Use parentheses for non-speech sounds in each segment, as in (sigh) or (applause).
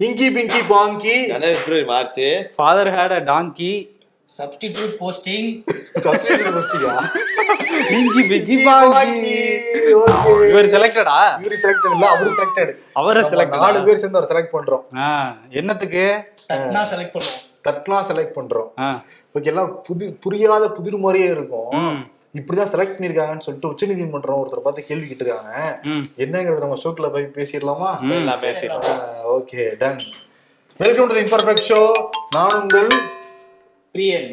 Inky pinky ponky January February March father had a donkey substitute posting substitute first-யா? Pinky pinky ponky. இவர் செலக்டடா இவரு selected இல்ல அவரு selected அவரை select நாலு பேர் சேர்ந்து அவர் செலக்ட் பண்றோம். என்னத்துக்கு? தட்னா செலக்ட் பண்ணுவோம். தட்னா செலக்ட் பண்றோம். ஆ, ஓகே எல்லாம் புது புரியாத புதிர் மாதிரியே இருக்கும். இப்படிதான் செலக்ட் பண்ணிருக்காங்கன்னு சொல்லிட்டு உச்சநீதிமன்றம் ஒருத்தர் பார்த்து கேள்வி கேட்டிருக்காங்க. என்னங்கிறது நம்ம ஷோக்குள்ள போய் பேசிடலாமா? Okay done welcome to imperfect show நான் உங்கள் பிரியன்.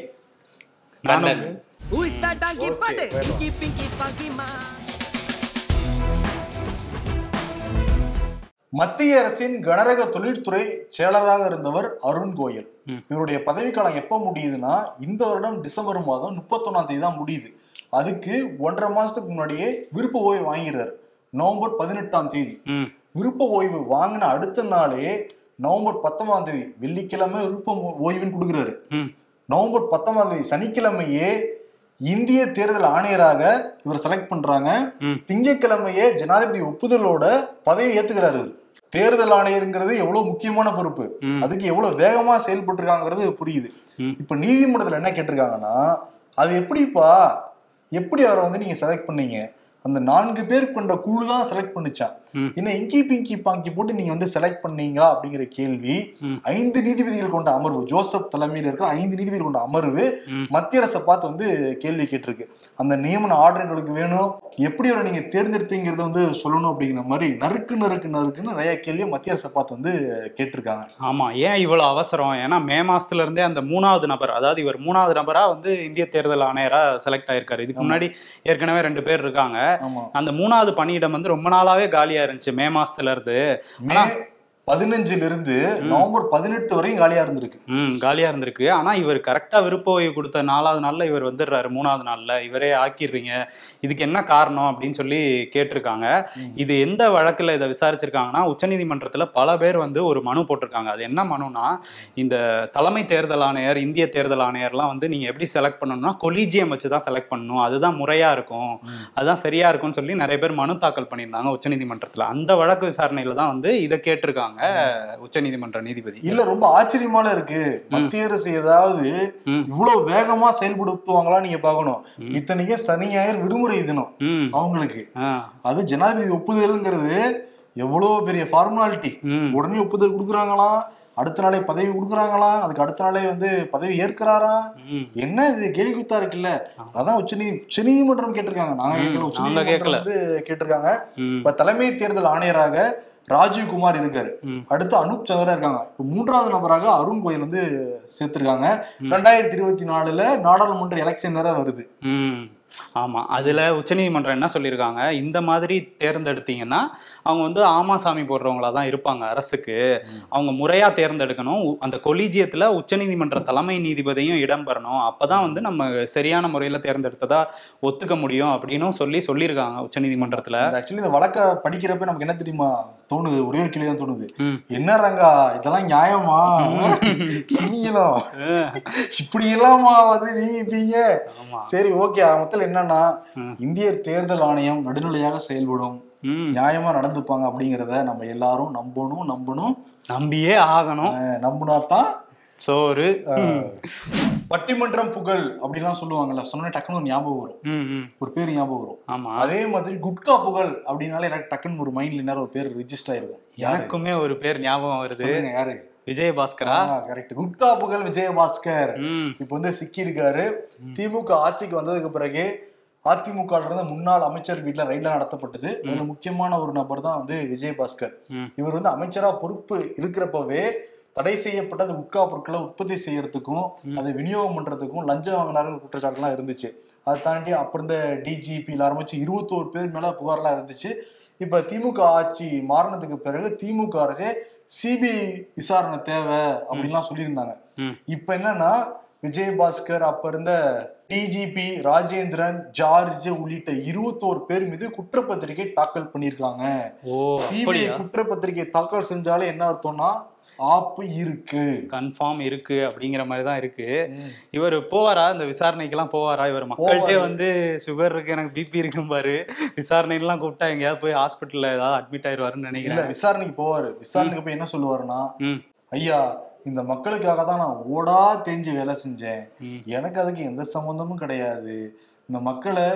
மத்திய அரசின் கனரக தொழில்துறை செயலராக இருந்தவர் அருண் கோயல். இவருடைய பதவிக்காலம் எப்ப முடியுதுன்னா இந்த வருடம் டிசம்பர் மாதம் முப்பத்தொன்னாம் தேதி தான் முடியுது. அதுக்கு ஒன்றரை மாசத்துக்கு முன்னாடியே விருப்ப ஓய்வு வாங்கிறாரு நவம்பர் பதினெட்டாம் தேதி விருப்ப ஓய்வு வாங்கின அடுத்த நாளே நவம்பர் பத்தொன்பதாம் தேதி வெள்ளிக்கிழமை விருப்ப ஓய்வுன்னு கொடுக்குறாரு. நவம்பர் பத்தொன்பதாம் தேதி சனிக்கிழமையே இந்திய தேர்தல் ஆணையராக இவர் செலக்ட் பண்றாங்க. திங்கட்கிழமையே ஜனாதிபதி ஒப்புதலோட பதவி ஏத்துக்கிறாரு. தேர்தல் ஆணையருங்கிறது எவ்வளவு முக்கியமான பொறுப்பு. அதுக்கு எவ்வளவு வேகமா செயல்பட்டு இருக்காங்கிறது புரியுது. இப்ப நீதிமன்றத்துல என்ன கேட்டிருக்காங்கன்னா அது எப்படிப்பா எப்படி அவரை வந்து நீங்கள் செலக்ட் பண்ணீங்க? அந்த நான்கு பேர் கொண்ட குழு தான் செலக்ட் பண்ணுச்சான் ம். என்ன இங்கி பிங்கி பாங்கி போட்டு நீங்க வந்து செலக்ட் பண்ணீங்களா அப்படிங்கிற கேள்வி. ஐந்து நீதிபதிகள் கொண்ட அமர்வு ஜோசப் தலைமையில் இருக்கிற ஐந்து நீதிபதிகள் கொண்ட அமர்வு. மத்திய அரசை பார்த்து வந்து கேள்வி கேட்டிருக்கு. அந்த நியமன ஆர்டர் எங்களுக்கு வேணும். எப்படி அவரை நீங்க தேர்ந்தெடுத்தீங்கிறத வந்து சொல்லணும் அப்படிங்கிற மாதிரி நறுக்கு நறுக்கு நறுக்குன்னு நிறைய கேள்வியை மத்திய அரசை பார்த்து வந்து கேட்டிருக்காங்க. ஆமா ஏன் இவ்வளவு அவசரம்? ஏன்னா மே மாசத்துல இருந்தே அந்த மூணாவது நபர் அதாவது இவர் மூணாவது நபரா வந்து இந்திய தேர்தல் ஆணையரா செலக்ட் ஆயிருக்காரு. இதுக்கு முன்னாடி ஏற்கனவே ரெண்டு பேர் இருக்காங்க. அந்த மூணாவது பணியிடம் வந்து ரொம்ப நாளாவே காலியா இருந்துச்சு. மே மாசத்துல இருந்து பதினஞ்சுல இருந்து நவம்பர் பதினெட்டு வரையும் காலியா இருந்திருக்கு. ம் காலியா இருந்திருக்கு. ஆனா இவர் கரெக்டா விருப்ப ஓய்வு கொடுத்த நாலாவது நாள்ல இவர் வந்துடுறாரு மூணாவது நாள்ல. இவரே ஆக்கிடுறீங்க. இதுக்கு என்ன காரணம் அப்படின்னு சொல்லி கேட்டிருக்காங்க. இது எந்த வழக்குல இதை விசாரிச்சிருக்காங்கன்னா உச்சநீதிமன்றத்துல பல பேர் வந்து ஒரு மனு போட்டிருக்காங்க. அது என்ன மனுனா இந்த தலைமை தேர்தல் ஆணையர் இந்திய தேர்தல் ஆணையர்லாம் வந்து நீங்க எப்படி செலக்ட் பண்ணணும்னா கொலீஜியம் வச்சு தான் செலக்ட் பண்ணணும். அதுதான் முறையா இருக்கும். அதுதான் சரியா இருக்கும்னு சொல்லி நிறைய பேர் மனு தாக்கல் பண்ணியிருந்தாங்க உச்சநீதிமன்றத்துல. அந்த வழக்கு விசாரணையில தான் வந்து இதை கேட்டிருக்காங்க. உச்சநீதிமன்ற நீதிபதி. இல்ல ரொம்ப ஆச்சரியமால இருக்கு. மத்திய அரசு ஏதாவது. இவ்வளவு வேகமா செயல்படுத்துவாங்களா நீங்க பாக்கணும் ம். இத்தனைக்கும் சனி ஞாயிறு விடுமுறை தினம் அவங்களுக்கு. அது ஜனாதிபதி ஒப்புதல்ங்கிறது எவ்வளவு பெரிய ஃபார்மாலிட்டி உடனே ஒப்புதல் கொடுக்குறாங்களாம் அடுத்த நாளே பதவி கொடுக்குறாங்களாம் அதுக்கு அடுத்த நாளே வந்து பதவி ஏற்கிறாராம் ம். என்ன இது? கேள்வி குத்தா இருக்குல்ல. அதான் உச்ச நீதி உச்ச நீதிமன்றம் கேட்டிருக்காங்க. நாங்க கேட்கல. உச்ச. நீதிமன்றம் வந்து கேட்டிருக்காங்க. இப்ப தலைமை தேர்தல் ஆணையராக ராஜீவ் குமார் இருக்காரு. அடுத்து அனுப் சந்திரா இருக்காங்க. இப்ப மூன்றாவது நபராக அருண் கோயல் வந்து சேர்த்திருக்காங்க. ரெண்டாயிரத்தி இருபத்தி நாலுல நாடாளுமன்ற எலெக்ஷன் வேற வருது. ம். ஆமா. அதுல உச்சநீதிமன்றம் என்ன சொல்லியிருக்காங்க? இந்த மாதிரி தேர்ந்தெடுத்தீங்கன்னா அவங்க வந்து ஆமாசாமி போடுறவங்களா தான் இருப்பாங்க அரசுக்கு. அவங்க முறையா தேர்ந்தெடுக்கணும். அந்த கொலீஜியத்துல உச்சநீதிமன்ற தலைமை நீதிபதியும் இடம்பெறணும். அப்பதான் வந்து நம்ம சரியான முறையில தேர்ந்தெடுத்ததா ஒத்துக்க முடியும் அப்படின்னும் சொல்லி சொல்லியிருக்காங்க உச்சநீதிமன்றத்துல. ஆக்சுவலி இந்த வழக்க படிக்கிறப்ப நமக்கு என்ன தெரியுமா? தோணுது ஒரே ஒரு தான் தோணுது. என்ன ரங்கா இதெல்லாம் நியாயமா? நீங்களும் இப்படி எல்லாமா வந்து நீங்க சரி ஓகே. மொத்தம் என்னன்னா. இந்திய தேர்தல் ஆணையம் நடுநிலையாக செயல்படும். நியாயமா நடந்துப்பாங்க அப்படிங்கிறத நம்ம எல்லாரும் நம்பணும் நம்பணும். நம்பியே ஆகணும். நம்புனா தான் சோறு பட்டிமன்றம் புகழ் அப்படிலாம் சொல்லுவாங்கல்ல சொன்ன டக்குன்னு ஒரு ஞாபகம் வரும். ஒரு பேர் ஞாபகம் வரும். ஆமா. அதே மாதிரி குட்கா புகழ் அப்படின்னாலே எனக்கு டக்குன்னு ஒரு மைண்ட்ல நேரம் ஒரு பேர் ரிஜிஸ்டர் ஆயிருக்கும் யாரு? எனக்குமே ஒரு பேர் ஞாபகம் வருது. யாரு? விஜயபாஸ்கரா? கரெக்ட் குட்கா புகழ் விஜயபாஸ்கர். இப்ப வந்து சிக்கி இருக்காரு திமுக ஆட்சிக்கு வந்ததுக்கு பிறகு அதிமுக இருந்த முன்னாள் அமைச்சர் வீட்டுல ரைட்ல நடத்தப்பட்டது. அதுல முக்கியமான ஒரு நபர் தான் வந்து விஜயபாஸ்கர். இவர் வந்து அமைச்சரா பொறுப்பு இருக்கிறப்பவே தடை செய்யப்பட்ட குட்கா பொருட்களை உற்பத்தி செய்யறதுக்கும் அதை விநியோகம் பண்றதுக்கும் லஞ்சம் வாங்கினாருங்கிற குற்றச்சாட்டுலாம் இருந்துச்சு. அதை தாண்டி அப்புறம் இந்த டிஜிபியில் ஆரம்பிச்சு இருபத்தோரு பேர் மேல புகார்லாம் இருந்துச்சு. இப்ப திமுக ஆட்சி மாறினதுக்கு பிறகு திமுக அரசே சிபிஐ விசாரணை தேவை அப்படின்லாம் சொல்லியிருந்தாங்க. இப்ப என்னன்னா விஜயபாஸ்கர் அப்ப இருந்த டிஜிபி ராஜேந்திரன் ஜார்ஜ் உள்ளிட்ட இருபத்தோரு பேர் மீது குற்றப்பத்திரிகை தாக்கல் பண்ணியிருக்காங்க. சிபிஐ குற்றப்பத்திரிகை தாக்கல் செஞ்சாலே என்ன அர்த்தம்னா ஆப்பு இருக்கு. கன்ஃபார்ம் இருக்கு அப்படிங்கிற மாதிரி தான் இருக்கு. இவர் போவாரா? இந்த விசாரணைக்கெல்லாம் போவாரா? இவர் மக்கள்கிட்டே. வந்து சுகர் இருக்கு எனக்கு பிபி இருக்கும் பாரு. விசாரணைலாம் கூப்பிட்டா எங்கேயாவது போய் ஹாஸ்பிட்டல்ல ஏதாவது அட்மிட் ஆயிடுவாருன்னு நினைக்கிறேன். விசாரணைக்கு போவாரு. விசாரணைக்கு போய் என்ன சொல்லுவாருன்னா ஐயா இந்த மக்களுக்காக தான் நான் ஓடா தேஞ்சு வேலை செஞ்சேன். எனக்கு அதுக்கு எந்த சம்மந்தமும் கிடையாது. இந்த மக்களை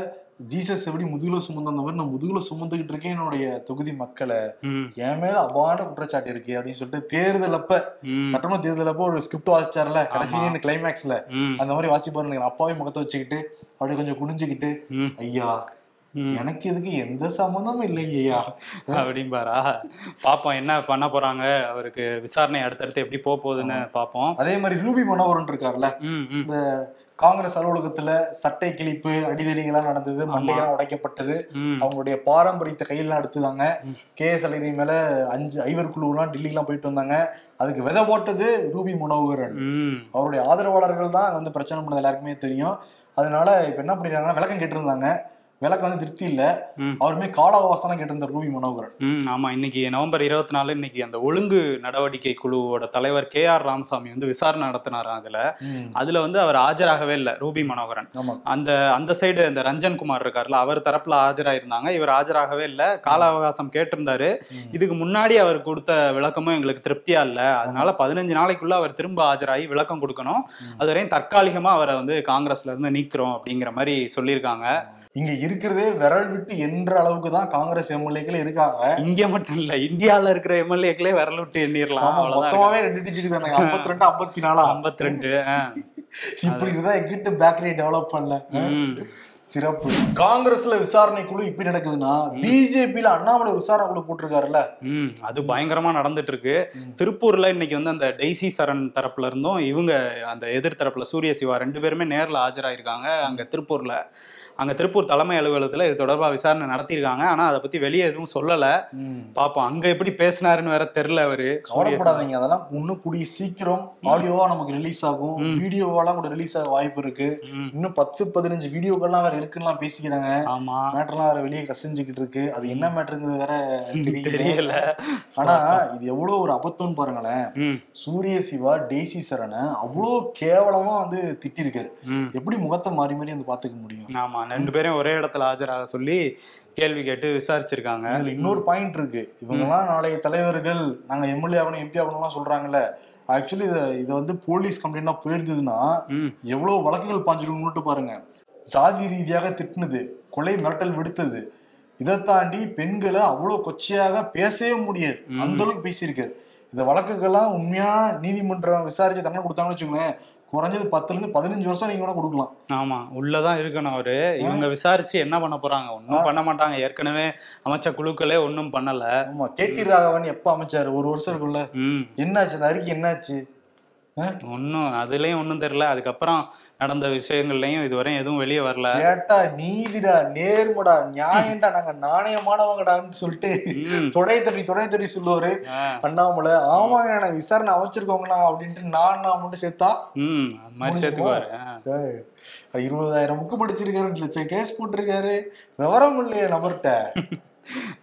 ஜீசஸ் எப்படி முதுகுல சுமந்த மாதிரி நான் முதுகுல சுமந்துகிட்டு இருக்கேன் என்னுடைய தொகுதி மக்களை. என் மேல அபான குற்றச்சாட்டு இருக்கு அப்படின்னு சொல்லிட்டு தேர்தல் அப்ப சட்டமன்ற தேர்தல் அப்ப ஒரு ஸ்கிரிப்ட் வாசிச்சார்ல கடைசி கிளைமேக்ஸ்ல அந்த மாதிரி வாசிப்பாரு அப்பாவே முகத்தை வச்சுக்கிட்டு அப்படியே கொஞ்சம் குனிஞ்சுக்கிட்டு ஐயா எனக்கு இதுக்கு எந்த சம்மந்தமும் இல்லைங்க ஐயா. அப்படிம்பாரா? பாப்போம் என்ன பண்ண போறாங்க? அவருக்கு விசாரணை அடுத்தடுத்து எப்படி போக போகுதுன்னு பாப்போம். அதே மாதிரி ரூபி மனோகரன் இருக்காருல்ல ம் காங்கிரஸ் அலுவலகத்துல சட்டை கிழிப்பு அடிதடிகள்லாம் நடந்தது மண்டைகள்லாம் உடைக்கப்பட்டது. அவங்களுடைய பாரம்பரியத்தை கையெல்லாம் எடுத்துதாங்க. கே எஸ் அழகிரி மேல அஞ்சு ஐவர் குழுவெல்லாம் டெல்லிக்கெல்லாம் போயிட்டு வந்தாங்க. அதுக்கு விதை போட்டது ரூபி மனோகரன். அவருடைய ஆதரவாளர்கள் தான் வந்து பிரச்சனை பண்ணது எல்லாருக்குமே தெரியும். அதனால இப்ப என்ன பண்ணிருக்காங்கன்னா விளக்கம் கேட்டிருந்தாங்க. விளக்கம் வந்து திருப்தி இல்ல. அவருமே கால அவகாசம் கேட்டிருந்த ரூபி மனோகரன். ம் ஆமா இன்னைக்கு நவம்பர் இருபத்தி நாலு இன்னைக்கு அந்த ஒழுங்கு நடவடிக்கை குழுவோட தலைவர் கே ஆர் ராமசாமி வந்து விசாரணை நடத்தினாராம் அதுல. அதுல வந்து அவர் ஆஜராகவே இல்லை ரூபி மனோகரன். அந்த அந்த சைடு இந்த ரஞ்சன் குமார் இருக்கார்ல அவர் தரப்புல ஆஜராயிருந்தாங்க. இவர் ஆஜராகவே இல்லை கால அவகாசம் கேட்டிருந்தாரு. இதுக்கு முன்னாடி அவர் கொடுத்த விளக்கமும் எங்களுக்கு திருப்தியா இல்ல. அதனால பதினஞ்சு நாளைக்குள்ள அவர் திரும்ப ஆஜராகி விளக்கம் கொடுக்கணும். ம். அது வரையும் தற்காலிகமா அவரை வந்து காங்கிரஸ்ல இருந்து நீக்கிறோம் அப்படிங்கிற மாதிரி சொல்லியிருக்காங்க. இங்க இருக்கிறதே விரல் விட்டு என்ற அளவுக்கு தான் காங்கிரஸ் எம்எல்ஏக்கள் இருக்காங்க. இங்க மட்டும் இல்ல இந்தியால இருக்கிற எம்எல்ஏக்களே விரல் விட்டு எண்ணிரலாம் மொத்தமாவே ரெண்டு டிஜிட் தானே ஐம்பத்தி ரெண்டு ஐம்பத்தி நாலா ஐம்பத்தி ரெண்டு இப்படி இருந்தா எங்கிட்ட பேக்கரியை டெவலப் பண்ணல. சிறப்பு. காங்கிரஸ்ல விசாரணை குழு இப்படி நடக்குதுன்னா பிஜேபியில அண்ணாமலை விசாரணை குழு போட்டிருக்காருல்ல? அது பயங்கரமா நடந்துட்டு இருக்கு திருப்பூர்ல இன்னைக்கு வந்து அந்த டெய்சி சரண் தரப்புல இருந்தும் இவங்க அந்த எதிர் தரப்புல சூரிய சிவா ரெண்டு பேருமே நேர்ல ஆஜராயிருக்காங்க அங்க திருப்பூர்ல. அங்க திருப்பூர் தலைமை அலுவலகத்துல இது தொடர்பா விசாரணை நடத்தியிருக்காங்க. ஆனா அதை பத்தி வெளியே எதுவும் சொல்லல. பாப்போம் அங்க எப்படி பேசினாருன்னு வேற தெரியல அவரு. கவலைப்படாதீங்க. அதெல்லாம் இன்னும் கூடிய சீக்கிரம் ஆடியோவா நமக்கு ரிலீஸ் ஆகும். வீடியோவாலாம் கூட ரிலீஸ் ஆக வாய்ப்பு இருக்கு. இன்னும் பத்து பதினஞ்சு வீடியோக்கள்லாம் வேற இருக்குன்னு பேசிக்கிறாங்க. ஆமா. மேட்டர்லாம் வேற வெளியே கசிஞ்சுக்கிட்டு இருக்கு. அது என்ன மேட்டருங்கிறது வேற தெரியல. ஆனா இது எவ்வளவு ஒரு அபத்தம்னு பாருங்களேன். சூரிய சிவா டெய்சி சரணை அவ்வளோ கேவலமா வந்து திட்டிருக்காரு. எப்படி முகத்தை மாறி மாறி வந்து பாத்துக்க முடியும்? ஆமா ரெண்டு பேரும் ஒரே இடத்துல ஆஜராக சொல்லி கேள்வி கேட்டு விசாரிச்சிருக்காங்க. இதுல இன்னொரு பாயிண்ட் இருக்கு. இவங்கெல்லாம் நாளைய தலைவர்கள் நாங்க எம்எல்ஏ ஆகணும் எம்பி ஆகணும்லாம் சொல்றாங்கல்ல. ஆக்சுவலி இதை இதை வந்து போலீஸ் கம்ப்ளைண்டா போயிருந்ததுன்னா எவ்வளவு வழக்குகள் பாஞ்சிருக்கும்னு பாருங்க. சாதி ரீதியாக திட்டினது கொலை மிரட்டல் விடுத்தது. இதை தாண்டி பெண்களை அவ்வளவு கொச்சையாக பேசவே முடியாது. அந்த அளவுக்கு பேசியிருக்காரு. இந்த வழக்குகள்லாம் உண்மையா நீதிமன்றம் விசாரிச்சு தண்டனை கொடுத்தாங்கன்னு வச்சுக்கோங்களேன். குறைஞ்சது பத்துல இருந்து பதினஞ்சு வருஷம் நீங்க கூட கொடுக்கலாம். ஆமா உள்ளதான் இருக்கணும் அவரு. இவங்க விசாரிச்சு என்ன பண்ண போறாங்க? ஒன்றும் பண்ண மாட்டாங்க. ஏற்கனவே அமைச்ச குழுக்களே ஒன்றும் பண்ணல. ஆமா கேடி ராகவன் எப்ப அமைச்சாரு? ஒரு வருஷம் ம். என்னாச்சு? அந்த அறிக்கை என்னாச்சு? ஒன்றும் அதுலயும் ஒன்றும் தெரியல. அதுக்கப்புறம் நடந்த விஷயங்கள்லயும் இதுவரையும் எதுவும் வெளியே வரல. கேட்டா நீதிடா நேர்மடா நியாயம்டா நாங்க நாணயமானவங்கடான்னு சொல்லிட்டு. தொடை தடி தொடை தடி சொல்லுவாரு. ஆ, அண்ணாமலை ஆமாங்க எனக்கு விசாரணை அமைச்சிருக்கோங்கண்ணா அப்படின்ட்டு நான் நான் மட்டும் சேர்த்தா ம் அது மாதிரி சேர்த்துக்குவாரு. இருபதாயிரம் புக்கு படிச்சிருக்காரு கேஸ் போட்டிருக்காரு. விவரம் இல்லையே நபர்கிட்ட.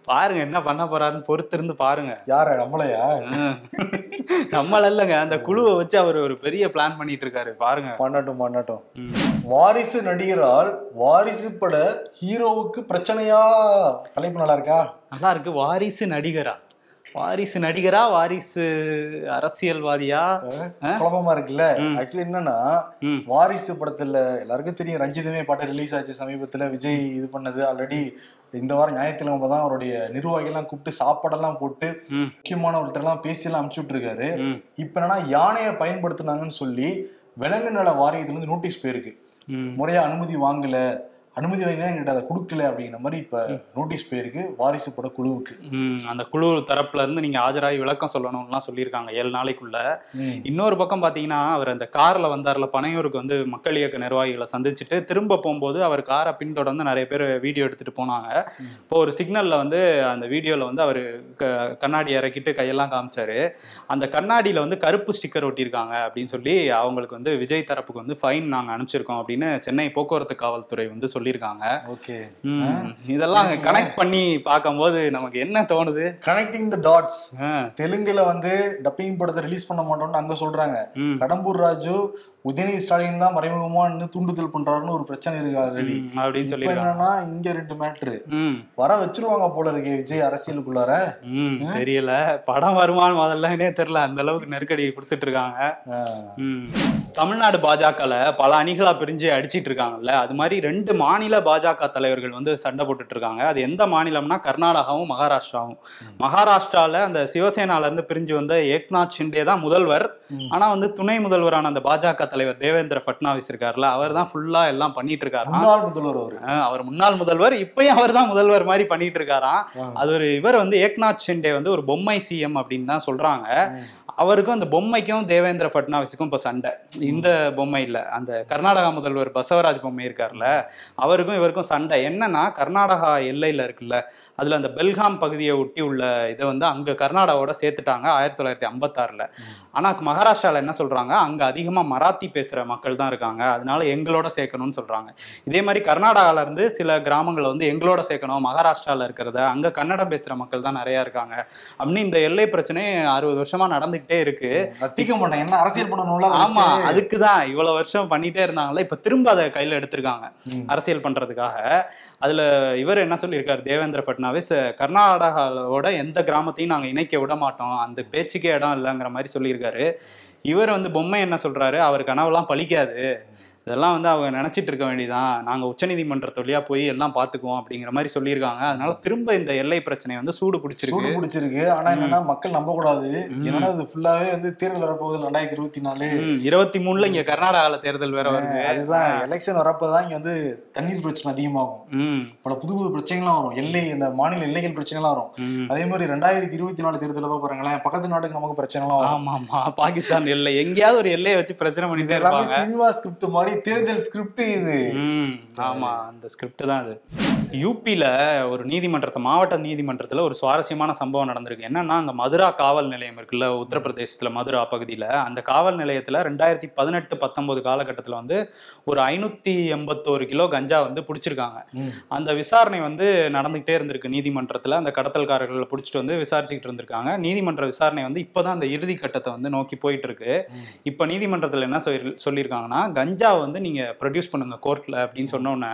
பாருங்க என்ன பண்ண போறாருன்னு பொறுத்து இருந்து பாருங்க. யார நம்மளையா. நம்மள இல்லைங்க அந்த குழுவை வச்சு அவர் ஒரு பெரிய பிளான் பண்ணிட்டு இருக்காரு பாருங்க. பண்ணட்டும் பண்ணட்டும். வாரிசு நடிகரால் வாரிசு பட ஹீரோவுக்கு பிரச்சனையா? தலைப்பு நல்லா இருக்கா? நல்லா இருக்கு வாரிசு நடிகரா? வாரிசு நடிகரா வாரிசு அரசியல்வாதியா? குழப்பமா இருக்குல்ல. ஆக்சுவலி என்னன்னா வாரிசு படத்துல எல்லாருக்கும் தெரியும் ரஞ்சிதமே பாட்டு ரிலீஸ் ஆச்சு சமீபத்துல விஜய் இது பண்ணது ஆல்ரெடி இந்த வாரம் ஞாயிற்றுக்கிழமை தான் அவருடைய நிர்வாகிகள்லாம் கூப்பிட்டு சாப்பாடெல்லாம் போட்டு முக்கியமானவர்கிட்ட எல்லாம் பேசி எல்லாம் அனுப்பிச்சு விட்டுருக்காரு இப்ப என்னன்னா யானையை பயன்படுத்துனாங்கன்னு சொல்லி விலங்கு நல வாரியத்துல இருந்து நோட்டீஸ் போயிருக்கு. முறையா அனுமதி வாங்கல. அனுமதி வாங்கினா எங்கிட்ட அதை கொடுக்கல அப்படிங்கிற மாதிரி இப்ப நோட்டீஸ் போயிருக்கு. வாரிசு பட குழுவுக்கு அந்த குழு தரப்புல இருந்து நீங்க ஆஜராகி விளக்கம் சொல்லணும்லாம் சொல்லியிருக்காங்க ஏழு நாளைக்குள்ள. இன்னொரு பக்கம் பாத்தீங்கன்னா அவர் அந்த கார்ல வந்தார்ல பனையூருக்கு வந்து மக்கள் இயக்க நிர்வாகிகளை சந்திச்சுட்டு திரும்ப போகும்போது அவர் காரை பின்தொடர்ந்து நிறைய பேர் வீடியோ எடுத்துட்டு போனாங்க. இப்போ ஒரு சிக்னல்ல வந்து அந்த வீடியோல வந்து அவர் கண்ணாடி இறக்கிட்டு கையெல்லாம் காமிச்சாரு. அந்த கண்ணாடியில வந்து கருப்பு ஸ்டிக்கர் ஒட்டியிருக்காங்க அப்படின்னு சொல்லி அவங்களுக்கு வந்து விஜய் தரப்புக்கு வந்து ஃபைன் நாங்க அனுப்பிச்சிருக்கோம் அப்படின்னு சென்னை போக்குவரத்து காவல்துறை வந்து சொல்லியிருக்காங்க. ஓகே. இதெல்லாம் கனெக்ட் பண்ணி பார்க்கும்போது நமக்கு என்ன தோணுது? கனெக்டிங் த டாட்ஸ் தெலுங்குல வந்து டப்பிங் படத்தை ரிலீஸ் பண்ண மாட்டோம்னு அங்க சொல்றாங்க. கடம்பூர் ராஜு உதயநிதி ஸ்டாலின் தான் மறைமுகமா நின்னு தூண்டுதல் பண்றாருன்னு ஒரு பிரச்சனை இருக்கு ஆல்ரெடி அப்படின்னு சொல்லியிருக்காங்க என்னன்னா இங்க ரெண்டு மேட்ரு வர வச்சிருவாங்க போல இருக்கே விஜய் அரசியலுக்குள்ளார. தெரியல. படம் வருமானு முதல்லனே தெரியல. அந்த அளவுக்கு நெருக்கடி கொடுத்துட்டு இருக்காங்க. தமிழ்நாடு பாஜகல பல அணிகளா பிரிஞ்சு அடிச்சிட்டு இருக்காங்கல்ல. அது மாதிரி ரெண்டு மாநில பாஜக தலைவர்கள் வந்து சண்டை போட்டுட்டு இருக்காங்க. அது எந்த மாநிலம்னா கர்நாடகாவும் மகாராஷ்டிராவும். மகாராஷ்டிரால அந்த சிவசேனால இருந்து பிரிஞ்சு வந்த ஏக்நாத் ஷிண்டே தான் முதல்வர். ஆனா வந்து துணை முதல்வரான அந்த பாஜக தலைவர் தேவேந்திர ஃபட்னாவிஸ் இருக்காருல்ல அவர் தான் ஃபுல்லா எல்லாம் பண்ணிட்டு இருக்காராம் முன்னாள் முதல்வர் அவரு. அவர் முன்னாள் முதல்வர் இப்பயும் அவர் தான் முதல்வர் மாதிரி பண்ணிட்டு இருக்காராம். அது ஒரு இவர் வந்து ஏக்நாத் ஷிண்டே வந்து ஒரு பொம்மை சிஎம் அப்படின்னு தான் சொல்றாங்க. அவருக்கும் அந்த பொம்மைக்கும் தேவேந்திர ஃபட்னாவிஸுக்கும் இப்போ சண்டை. இந்த பொம்மை இல்ல அந்த கர்நாடகா முதல்வர் பசவராஜ் பொம்மை இருக்கார்ல அவருக்கும் இவருக்கும் சண்டை. என்னன்னா கர்நாடகா எல்லையில இருக்குல்ல அதுல அந்த பெல்காம் பகுதியை ஒட்டி உள்ள இதை வந்து அங்க கர்நாடகாவோட சேர்த்துட்டாங்க ஆயிரத்தி தொள்ளாயிரத்தி ஐம்பத்தாறுல. ஆனா மகாராஷ்டிரால என்ன சொல்றாங்க அங்க அதிகமா மராத்தி பேசுற மக்கள் தான் இருக்காங்க. அதனால எங்களோட சேர்க்கணும்னு சொல்றாங்க. இதே மாதிரி கர்நாடகால இருந்து சில கிராமங்களை வந்து எங்களோட சேர்க்கணும். மகாராஷ்டிரால இருக்கிறத அங்க கன்னடம் பேசுற மக்கள் தான் நிறைய இருக்காங்க. அப்படின்னு இந்த எல்லை பிரச்சனை அறுபது வருஷமா நடந்துகிட்டே இருக்கு. தீக்க மாட்டேன். என்ன அரசியல் பண்ணணும்ல அதை ஆமா வச்சு. அதுக்குதான். இவ்வளவு வருஷம் பண்ணிட்டே இருந்தாங்கல்ல இப்ப திரும்ப அதை கையில எடுத்திருக்காங்க. அரசியல் பண்றதுக்காக. அதுல இவர் என்ன சொல்லியிருக்காரு? தேவேந்திர ஃபட்னாவிஸ் கர்நாடகாவோட எந்த கிராமத்தையும் நாங்க இணைக்க விட மாட்டோம். அந்த பேச்சுக்கே இடம் இல்லைங்கிற மாதிரி சொல்லியிருக்காரு. இவர் வந்து பொம்மை என்ன சொல்றாரு? அவர் கனவுலாம் பழிக்காது. இதெல்லாம் வந்து அவங்க நினைச்சிட்டு இருக்க வேண்டியதான் நாங்க உச்சநீதிமன்றத்து வழியா போய் எல்லாம் பாத்துக்குவோம் அப்படிங்கிற மாதிரி சொல்லியிருக்காங்க. அதனால திரும்ப இந்த எல்லை பிரச்சனை வந்து சூடு சூடு பிடிச்சிருக்கு. பிடிச்சிருக்கு ஆனா என்னன்னா மக்கள் நம்ப கூடாது என்னன்னா இது ஃபுல்லாவே வந்து தேர்தல் வரப்போகுது ரெண்டாயிரத்தி இருபத்தி நாலு. இருபத்தி மூணுல இங்க கர்நாடகால தேர்தல் வேற வருது. அதுதான். எலெக்ஷன் வரப்பதான் இங்க வந்து தண்ணீர் பிரச்சனை அதிகமாகும். பல புது புது பிரச்சனைகள்லாம் வரும். எல்லை இந்த மாநில எல்லைகள் பிரச்சனைலாம் வரும். அதே மாதிரி ரெண்டாயிரத்தி இருபத்தி நாலு தேர்தல பாருங்களேன் பக்கத்து நாட்டுக்கு நமக்கு பிரச்சனைலாம் வரும். ஆமா ஆமா பாகிஸ்தான் எல்லை. எங்கேயாவது ஒரு எல்லையை வச்சு பிரச்சனை பண்ணிட்டே எல்லாமே சினிமா ஸ்கிரிப்ட் மாதிரி தேர்தல் ஸ்கிரிப்ட் இது ம் ஆமா அந்த ஸ்கிரிப்ட் தான் அது. யூபியில ஒரு நீதிமன்றத்தை மாவட்ட நீதிமன்றத்துல ஒரு சுவாரஸ்யமான சம்பவம் நடந்திருக்கு. என்னன்னா அங்க மதுரா காவல் நிலையம் இருக்குல்ல உத்தரப்பிரதேசத்துல மதுரா பகுதியில. அந்த காவல் நிலையத்துல ரெண்டாயிரத்தி பதினெட்டு பத்தொன்பது காலகட்டத்துல வந்து ஒரு ஐநூத்தி எண்பத்தோரு கிலோ கஞ்சா வந்து பிடிச்சிருக்காங்க. அந்த விசாரணை வந்து நடந்துகிட்டே இருந்திருக்கு. நீதிமன்றத்துல அந்த கடத்தல்காரர்களை பிடிச்சிட்டு வந்து விசாரிச்சுக்கிட்டு இருந்திருக்காங்க. நீதிமன்ற விசாரணை வந்து இப்போதான் அந்த இறுதி கட்டத்தை வந்து நோக்கி போயிட்டு இருக்கு. இப்போ நீதிமன்றத்தில் என்ன சொல்லி சொல்லியிருக்காங்கன்னா கஞ்சா வந்து நீங்க ப்ரொடியூஸ் பண்ணுங்க கோர்ட்ல அப்படின்னு சொன்ன உடனே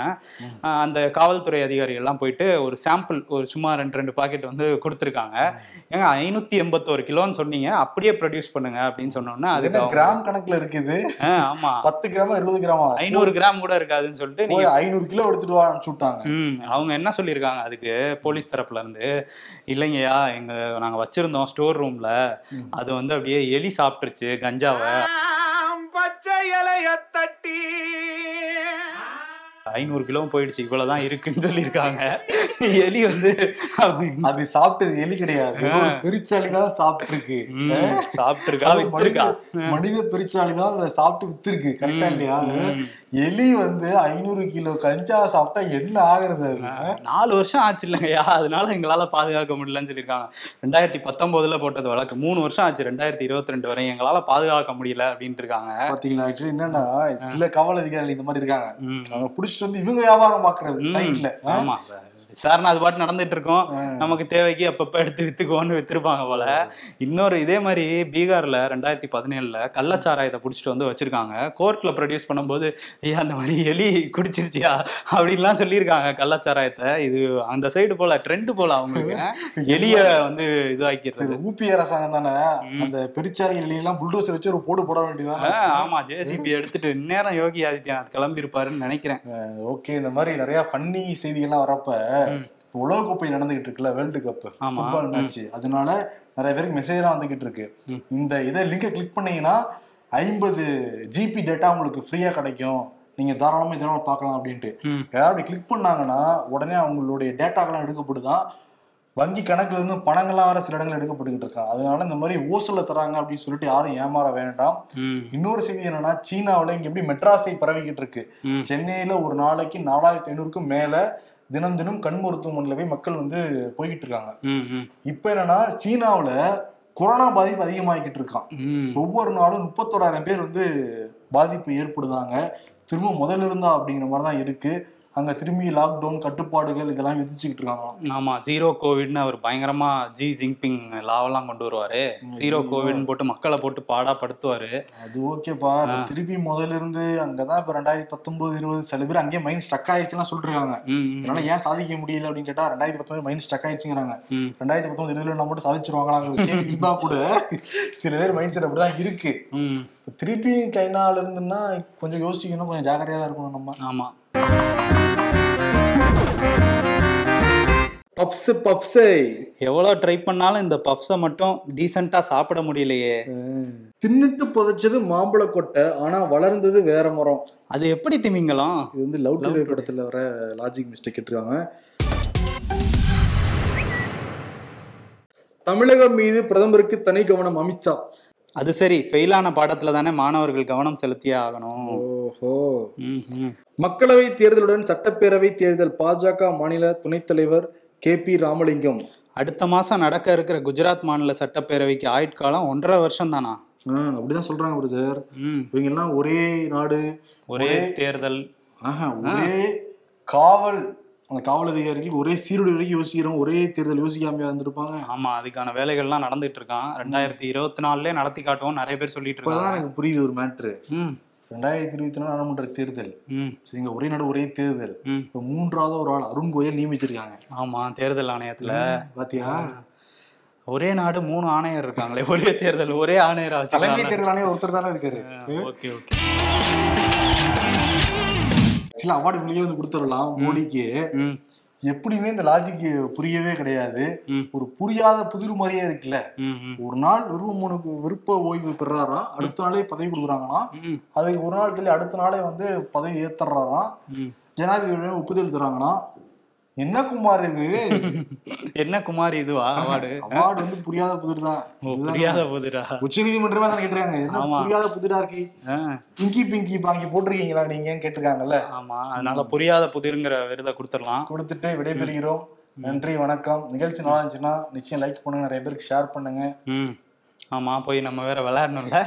ஆஹ், அந்த காவல்துறை அதிகாரிகள் எல்லாம் போயிட்டு ஒரு சாம்பிள் ஒரு சும்மா ரெண்டு ரெண்டு பாக்கெட் வந்து கொடுத்துருக்காங்க ஏங்க ஐநூத்தி எண்பத்தோரு கிலோன்னு சொன்னீங்க அப்படியே ப்ரொடியூஸ் பண்ணுங்க அப்படின்னு சொன்ன உடனே அது கிராம் கணக்குல இருக்குது ஆஹ், ஆமா பத்து கிராமா இருபது கிராமா ஐநூறு கிராம் கூட இருக்காதுன்னு சொல்லிட்டு நீங்க ஐநூறு கிலோ எடுத்துட்டு வா அனுப்பிச்சு ம் அவங்க என்ன சொல்லியிருக்காங்க அதுக்கு போலீஸ் தரப்புல இருந்து இல்லைங்கய்யா எங்க நாங்க வச்சிருந்தோம் ஸ்டோர் ரூம்ல. அது வந்து அப்படியே எலி சாப்பிட்டுருச்சு கஞ்சாவை பச்சை இலைய தட்டி ஐநூறு கிலோ போயிடுச்சு இவ்வளவுதான் இருக்குன்னு சொல்லியிருக்காங்க. எலி வந்து அது சாப்பிட்டது எலி கிடையாது. தான் சாப்பிட்டுருக்கு. சாப்பிட்டிருக்கா? மனித தான் அதை சாப்பிட்டு வித்திருக்கு. கரெக்டா இல்லையா. எலி வந்து ஐநூறு கிலோ கஞ்சா சாப்பிட்டா என்ன ஆகுறது நாலு வருஷம் ஆச்சு இல்லைங்கய்யா அதனால எங்களால பாதுகாக்க முடியலன்னு சொல்லியிருக்காங்க. ரெண்டாயிரத்தி பத்தொன்பதுல போட்டது வழக்கு. மூணு வருஷம் ஆச்சு ரெண்டாயிரத்தி இருபத்தி ரெண்டு வரை எங்களால பாதுகாக்க முடியல அப்படின்ட்டு இருக்காங்க. பாத்தீங்களா ஆக்சுவலி என்னன்னா சில காவல் அதிகாரிகள் இந்த மாதிரி இருக்காங்க. அவங்க புடிச்சிட்டு வந்து இவங்க வியாபாரம் பாக்குறது. சைட்ல ஆமா. விசாரணை அது பாட்டு நடந்துட்டு இருக்கும். நமக்கு தேவைக்கு அப்பப்ப எடுத்து வித்துக்குவோன்னு வித்திருப்பாங்க போல. இன்னொரு இதே மாதிரி பீகார்ல ரெண்டாயிரத்தி பதினேழுல கள்ளச்சாராயத்தை புடிச்சிட்டு வந்து வச்சிருக்காங்க. கோர்ட்ல ப்ரொடியூஸ் பண்ணும்போது ஐயா அந்த மாதிரி எலி குடிச்சிருச்சியா? அப்படின்லாம் சொல்லியிருக்காங்க கள்ளச்சாராயத்தை. இது அந்த சைடு போல ட்ரெண்ட் போல அவங்களுக்கு. எலிய வந்து இதாக்கிறது சரி ஊபி அரசாங்கம் தானே? அந்த பெருச்சாளி எல்லாம் புல்டோசர் வச்சு ஒரு போடு போட வேண்டியதானே ஆமா. ஜேசிபி எடுத்துட்டு இந்நேரம் யோகி ஆதித்யநாத் கிளம்பி இருப்பாருன்னு நினைக்கிறேன் ஓகே இந்த மாதிரி நிறைய ஃபன்னி செய்திகள்லாம் வரப்ப ம். இப்ப உலகக்கோப்பை நடந்துகிட்டு இருக்குல்ல வேர்ல்டு கப். ஃபுட்பால் மேட்ச் அதனால நிறைய பேருக்கு மெசேஜ் எல்லாம் வந்துகிட்டு இருக்கு. இந்த இதை லிங்கை கிளிக் பண்ணீங்கன்னா ஐம்பது ஜிபி டேட்டா உங்களுக்கு ஃப்ரீயா கிடைக்கும் நீங்க தாராளமா இதெல்லாம் பார்க்கலாம் அப்படின்ட்டு. யாராவது கிளிக் பண்ணாங்கன்னா உடனே அவங்களுடைய டேட்டாக்கெல்லாம் எடுக்கப்படுதான் வங்கி கணக்குல இருந்து பணங்கள்லாம் வேற சில இடங்கள் எடுக்கப்பட்டுக்கிட்டு இருக்காங்க அதனால இந்த மாதிரி ஓசல்ல தராங்க அப்படின்னு சொல்லிட்டு யாரும் ஏமாற வேண்டாம். இன்னொரு செய்தி என்னன்னா சீனாவுல இங்க எப்படி மெட்ராஸை பரவிக்கிட்டு இருக்கு. சென்னையில ஒரு நாளைக்கு நாலாயிரத்தி ஐநூறுக்கும் மேல தினம் தினம் கண் மருத்துவமனையில போய் மக்கள் வந்து போய்கிட்டு இருக்காங்க. இப்ப என்னன்னா சீனாவுல கொரோனா பாதிப்பு அதிகமாகிக்கிட்டு இருக்கான். ஒவ்வொரு நாளும் முப்பத்தோராயிரம் பேர் வந்து பாதிப்பு ஏற்படுதாங்க. திரும்ப முதல்ல இருந்தா அப்படிங்கிற மாதிரி தான் இருக்கு. அங்க திரும்பி லாக்டவுன் கட்டுப்பாடுகள் இதெல்லாம் விதிச்சுக்கிட்டு இருக்காங்க ஆமா ஜீரோ கோவிட்னு அவர் பயங்கரமா ஜி ஜின்பிங் லாவெல்லாம் கொண்டு வருவாரு. ஜீரோ கோவிட்னு போட்டு மக்களை போட்டு பாடா படுத்துவாரு அது ஓகேப்பா திருப்பி முதல்ல இருந்து அங்கதான் இப்ப ரெண்டாயிரத்தி பத்தொன்பது இருபது சில பேர் அங்கேயே மைண்ட் ஸ்டக் ஆயிடுச்சுலாம் ம், இதனால ஏன் சாதிக்க முடியல அப்படின்னு கேட்டா ரெண்டாயிரத்தி பத்தொன்பது மைண்ட் ஸ்டக் ஆயிடுச்சுங்கிறாங்க. ரெண்டாயிரத்தி பத்தொன்பது இருபதுல நம்ம மட்டும் சாதிச்சிருவாங்களாங்கிற கேள்வி கூட சில பேர் மைண்ட் செட் அப்படிதான் இருக்கு. திருப்பி சைனால இருந்துன்னா கொஞ்சம் யோசிக்கணும் கொஞ்சம் ஜாக்கிரதையா தான் இருக்கணும் நம்ம. ஆமா. பப்ஸ் பப்ஸை. எவ்வளவு ட்ரை பண்ணாலும் இந்த பப்ஸை மட்டும் டீசெண்டா சாப்பிட முடியலையே. தின்னுட்டு புதைச்சது மாம்பழ கொட்டை ஆனா வளர்ந்தது வேற மரம். அது எப்படி திமிங்கலாம்? இது வந்து லவ் டுடே படத்துல வர லாஜிக் மிஸ்டேக் இருக்காங்க தமிழகம் மீது பிரதமருக்கு தனி கவனம் அமித்ஷா. அது சரி ஃபெயிலான பாடத்துல தானே மாணவர்கள் கவனம் செலுத்தியே ஆகணும். ஓஹோ. மக்களவை தேர்தலுடன் சட்டப்பேரவை தேர்தல் பாஜக மாநில துணைத் தலைவர் கே பி ராமலிங்கம். அடுத்த மாசம் நடக்க இருக்கிற குஜராத் மாநில சட்டப்பேரவைக்கு ஆயுட்காலம் ஒன்றரை வருஷம் தானா அப்படிதான் சொல்றாங்க பிரதர். இவங்க எல்லாம் ஒரே நாடு ஒரே தேர்தல். ஒரே காவல் அந்த காவல் அதிகாரிகள் ஒரே சீருடை வரைக்கும் யோசிக்கிறோம் ஒரே தேர்தல் யோசிக்காம இருந்திருப்பாங்க. ஆமா அதுக்கான வேலைகள்லாம் நடந்துட்டு இருக்கான். ரெண்டாயிரத்தி இருபத்தி நாலுல நடத்தி காட்டுவோம் நிறைய பேர் சொல்லிட்டு இருக்காங்க. எனக்கு புரியுது ஒரு மேட்ரு. ம். ரெண்டாயிரத்தி இருபத்தி நாலு நாடாளுமன்ற தேர்தல். சரிங்க ஒரே நாடு ஒரே தேர்தல். இப்ப மூன்றாவது ஒரு ஆள் அருண் கோயல் நியமிச்சிருக்காங்க. ஆமா தேர்தல் ஆணையத்துல. பாத்தியா? ஒரே நாடு மூணு ஆணையர் இருக்காங்களே. ஒரே தேர்தல் ஒரே ஆணையரா தலைமை தேர்தல் ஆணையர் ஒருத்தர் தானே இருக்காரு. Okay okay. சில அவார்டு வெளியே வந்து கொடுத்துடலாம் மோடிக்கு. எப்படியுமே இந்த லாஜிக் புரியவே கிடையாது. ஒரு புரியாத புதிர் மாதிரியே இருக்குல்ல. ஒரு நாள் விருப்பமுனுக்கு விருப்ப ஓய்வு பெறாராம் அடுத்த நாளே பதவி கொடுக்குறாங்களாம் ம். அதுக்கு ஒரு நாள் சொல்லி அடுத்த நாளே வந்து பதவி ஏத்துறாராம் ஜனாதிபதியோட ஒப்புதல் தராங்கன்னா என்ன குமார் இது? (laughs) என்ன குமாரி இதுவா அவார்டு? அவார்டு வந்து புரியாத புதிர் தான் புரியாத போதுரா? உச்ச நீதிமன்றமே தான் கேட்டிருக்காங்க. என்ன. புரியாத புதிரா இருக்கு? பிங்கி பிங்கி பாங்கி போட்டிருக்கீங்களா நீங்கன்னு கேட்டிருக்காங்கல்ல. ஆமா அதனால புரியாத புதிருங்கிற விருதை கொடுத்துடலாம். கொடுத்துட்டு விடைபெறுகிறோம். நன்றி வணக்கம். நிகழ்ச்சி நல்லா இருந்துச்சுன்னா நிச்சயம் லைக் பண்ணுங்க நிறைய பேருக்கு ஷேர் பண்ணுங்க. ஆமா போய் நம்ம வேற விளையாடணும்ல.